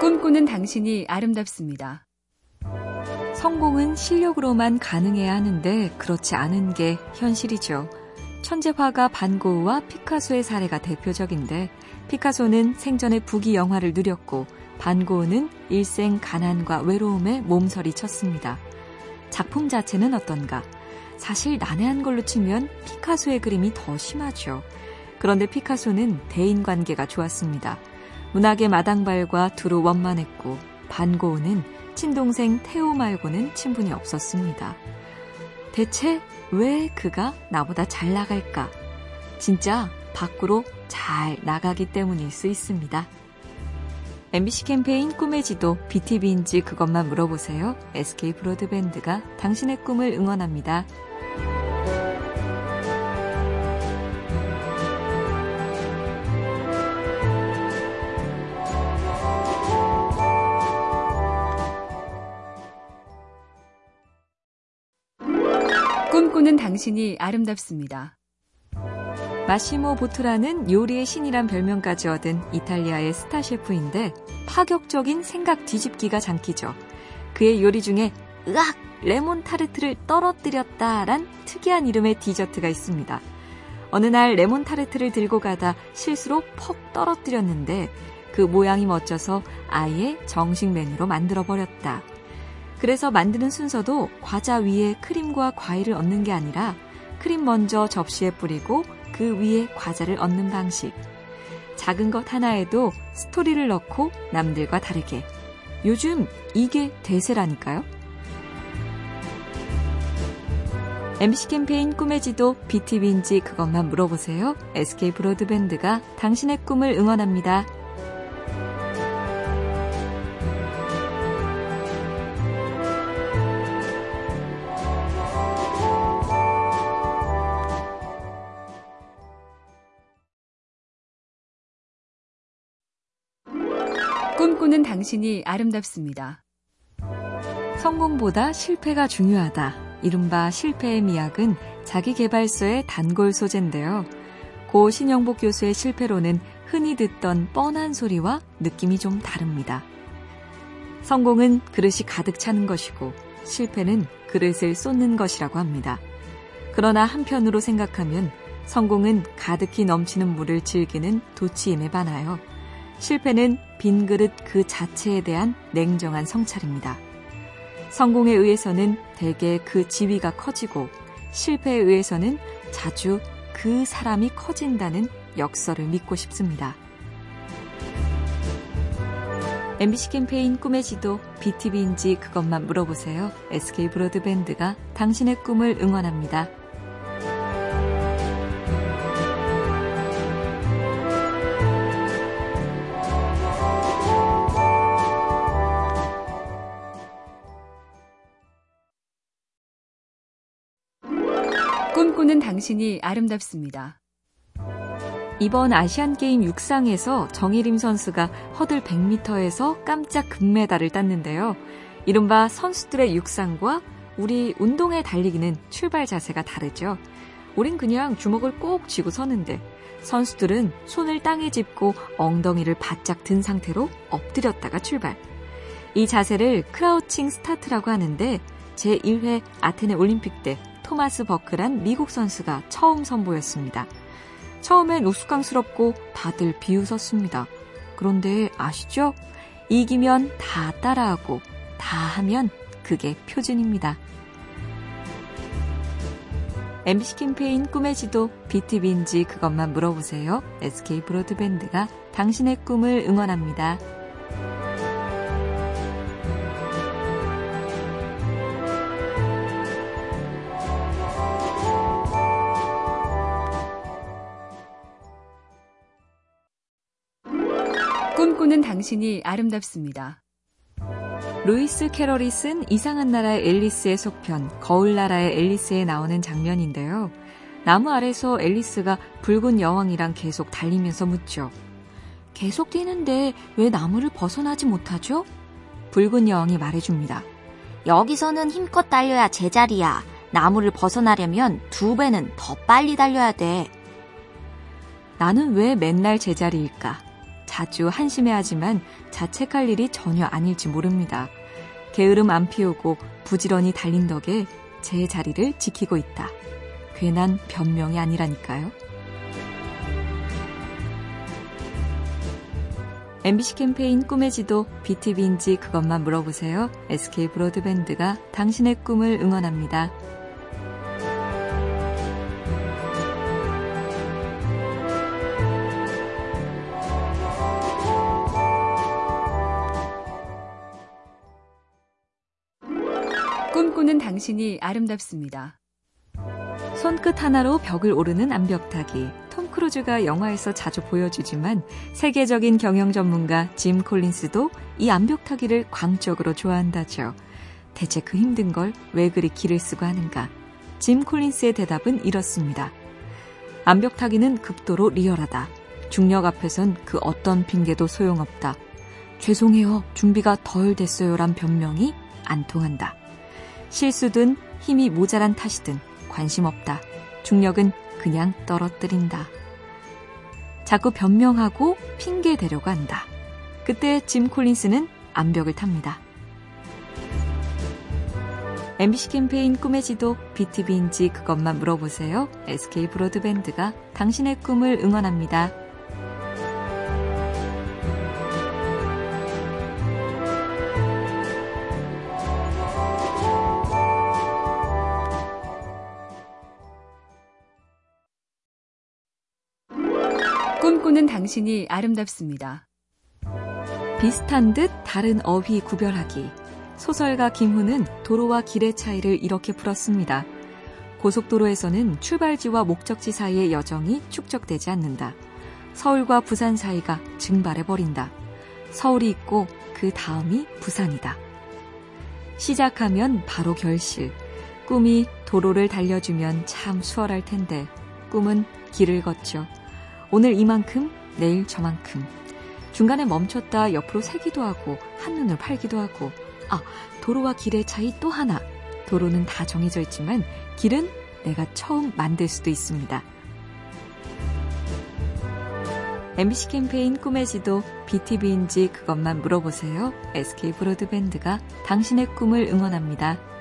꿈꾸는 당신이 아름답습니다. 성공은 실력으로만 가능해야 하는데 그렇지 않은 게 현실이죠. 천재 화가 반고우와 피카소의 사례가 대표적인데 피카소는 생전에 부귀 영화를 누렸고 반고우는 일생 가난과 외로움에 몸서리 쳤습니다. 작품 자체는 어떤가? 사실 난해한 걸로 치면 피카소의 그림이 더 심하죠. 그런데 피카소는 대인 관계가 좋았습니다. 문학의 마당발과 두루 원만했고 반고우는 친동생 태호 말고는 친분이 없었습니다. 대체 왜 그가 나보다 잘 나갈까? 진짜 밖으로 잘 나가기 때문일 수 있습니다. MBC 캠페인 꿈의 지도 BTV인지 그것만 물어보세요. SK 브로드밴드가 당신의 꿈을 응원합니다. 꿈꾸는 당신이 아름답습니다. 마시모 보투라는 요리의 신이란 별명까지 얻은 이탈리아의 스타 셰프인데 파격적인 생각 뒤집기가 장기죠. 그의 요리 중에 으악! 레몬 타르트를 떨어뜨렸다란 특이한 이름의 디저트가 있습니다. 어느 날 레몬 타르트를 들고 가다 실수로 퍽 떨어뜨렸는데 그 모양이 멋져서 아예 정식 메뉴로 만들어 버렸다. 그래서 만드는 순서도 과자 위에 크림과 과일을 얹는 게 아니라 크림 먼저 접시에 뿌리고 그 위에 과자를 얹는 방식. 작은 것 하나에도 스토리를 넣고 남들과 다르게. 요즘 이게 대세라니까요. MC 캠페인 꿈의 지도 BTV인지 그것만 물어보세요. SK 브로드밴드가 당신의 꿈을 응원합니다. 꿈꾸는 당신이 아름답습니다. 성공보다 실패가 중요하다. 이른바 실패의 미학은 자기개발서의 단골 소재인데요. 고 신영복 교수의 실패로는 흔히 듣던 뻔한 소리와 느낌이 좀 다릅니다. 성공은 그릇이 가득 차는 것이고 실패는 그릇을 쏟는 것이라고 합니다. 그러나 한편으로 생각하면 성공은 가득히 넘치는 물을 즐기는 도치임에 반하여 실패는 빈 그릇 그 자체에 대한 냉정한 성찰입니다. 성공에 의해서는 대개 그 지위가 커지고 실패에 의해서는 자주 그 사람이 커진다는 역설을 믿고 싶습니다. MBC 캠페인 꿈의 지도 BTV인지 그것만 물어보세요. SK 브로드밴드가 당신의 꿈을 응원합니다. 당신이 아름답습니다. 이번 아시안게임 육상에서 정일임 선수가 허들 100m에서 깜짝 금메달을 땄는데요. 이른바 선수들의 육상과 우리 운동의 달리기는 출발 자세가 다르죠. 우린 그냥 주먹을 꼭 쥐고 서는데 선수들은 손을 땅에 짚고 엉덩이를 바짝 든 상태로 엎드렸다가 출발. 이 자세를 크라우칭 스타트라고 하는데 제1회 아테네 올림픽 때 토마스 버크란 미국 선수가 처음 선보였습니다. 처음엔 우스꽝스럽고 다들 비웃었습니다. 그런데 아시죠? 이기면 다 따라하고 다 하면 그게 표준입니다. MBC 캠페인 꿈의 지도 BTV인지 그것만 물어보세요. SK 브로드밴드가 당신의 꿈을 응원합니다. 꿈꾸는 당신이 아름답습니다. 루이스 캐럴이 쓴 이상한 나라의 앨리스의 속편 거울 나라의 앨리스에 나오는 장면인데요. 나무 아래서 앨리스가 붉은 여왕이랑 계속 달리면서 묻죠. 계속 뛰는데 왜 나무를 벗어나지 못하죠? 붉은 여왕이 말해줍니다. 여기서는 힘껏 달려야 제자리야. 나무를 벗어나려면 두 배는 더 빨리 달려야 돼. 나는 왜 맨날 제자리일까? 자주 한심해하지만 자책할 일이 전혀 아닐지 모릅니다. 게으름 안 피우고 부지런히 달린 덕에 제 자리를 지키고 있다. 괜한 변명이 아니라니까요. MBC 캠페인 꿈의 지도 BTV인지 그것만 물어보세요. SK 브로드밴드가 당신의 꿈을 응원합니다. 꿈꾸는 당신이 아름답습니다. 손끝 하나로 벽을 오르는 암벽타기. 톰 크루즈가 영화에서 자주 보여주지만 세계적인 경영 전문가 짐 콜린스도 이 암벽타기를 광적으로 좋아한다죠. 대체 그 힘든 걸 왜 그리 길을 쓰고 하는가? 짐 콜린스의 대답은 이렇습니다. 암벽타기는 극도로 리얼하다. 중력 앞에선 그 어떤 핑계도 소용없다. 죄송해요. 준비가 덜 됐어요란 변명이 안 통한다. 실수든 힘이 모자란 탓이든 관심 없다. 중력은 그냥 떨어뜨린다. 자꾸 변명하고 핑계 대려고 한다. 그때 짐 콜린스는 암벽을 탑니다. MBC 캠페인 꿈의 지도 BTV인지 그것만 물어보세요. SK 브로드밴드가 당신의 꿈을 응원합니다. 꿈꾸는 당신이 아름답습니다. 비슷한 듯 다른 어휘 구별하기. 소설가 김훈은 도로와 길의 차이를 이렇게 풀었습니다. 고속도로에서는 출발지와 목적지 사이의 여정이 축적되지 않는다. 서울과 부산 사이가 증발해버린다. 서울이 있고 그 다음이 부산이다. 시작하면 바로 결실. 꿈이 도로를 달려주면 참 수월할 텐데 꿈은 길을 걷죠. 오늘 이만큼, 내일 저만큼. 중간에 멈췄다 옆으로 세기도 하고 한눈을 팔기도 하고 아, 도로와 길의 차이 또 하나. 도로는 다 정해져 있지만 길은 내가 처음 만들 수도 있습니다. MBC 캠페인 꿈의 지도 BTV인지 그것만 물어보세요. SK 브로드밴드가 당신의 꿈을 응원합니다.